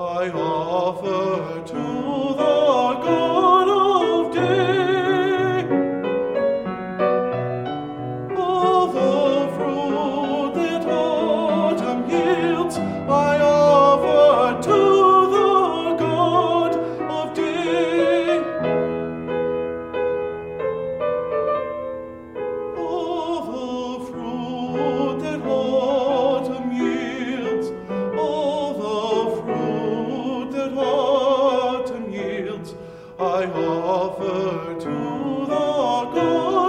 I offer to the I offer to the God.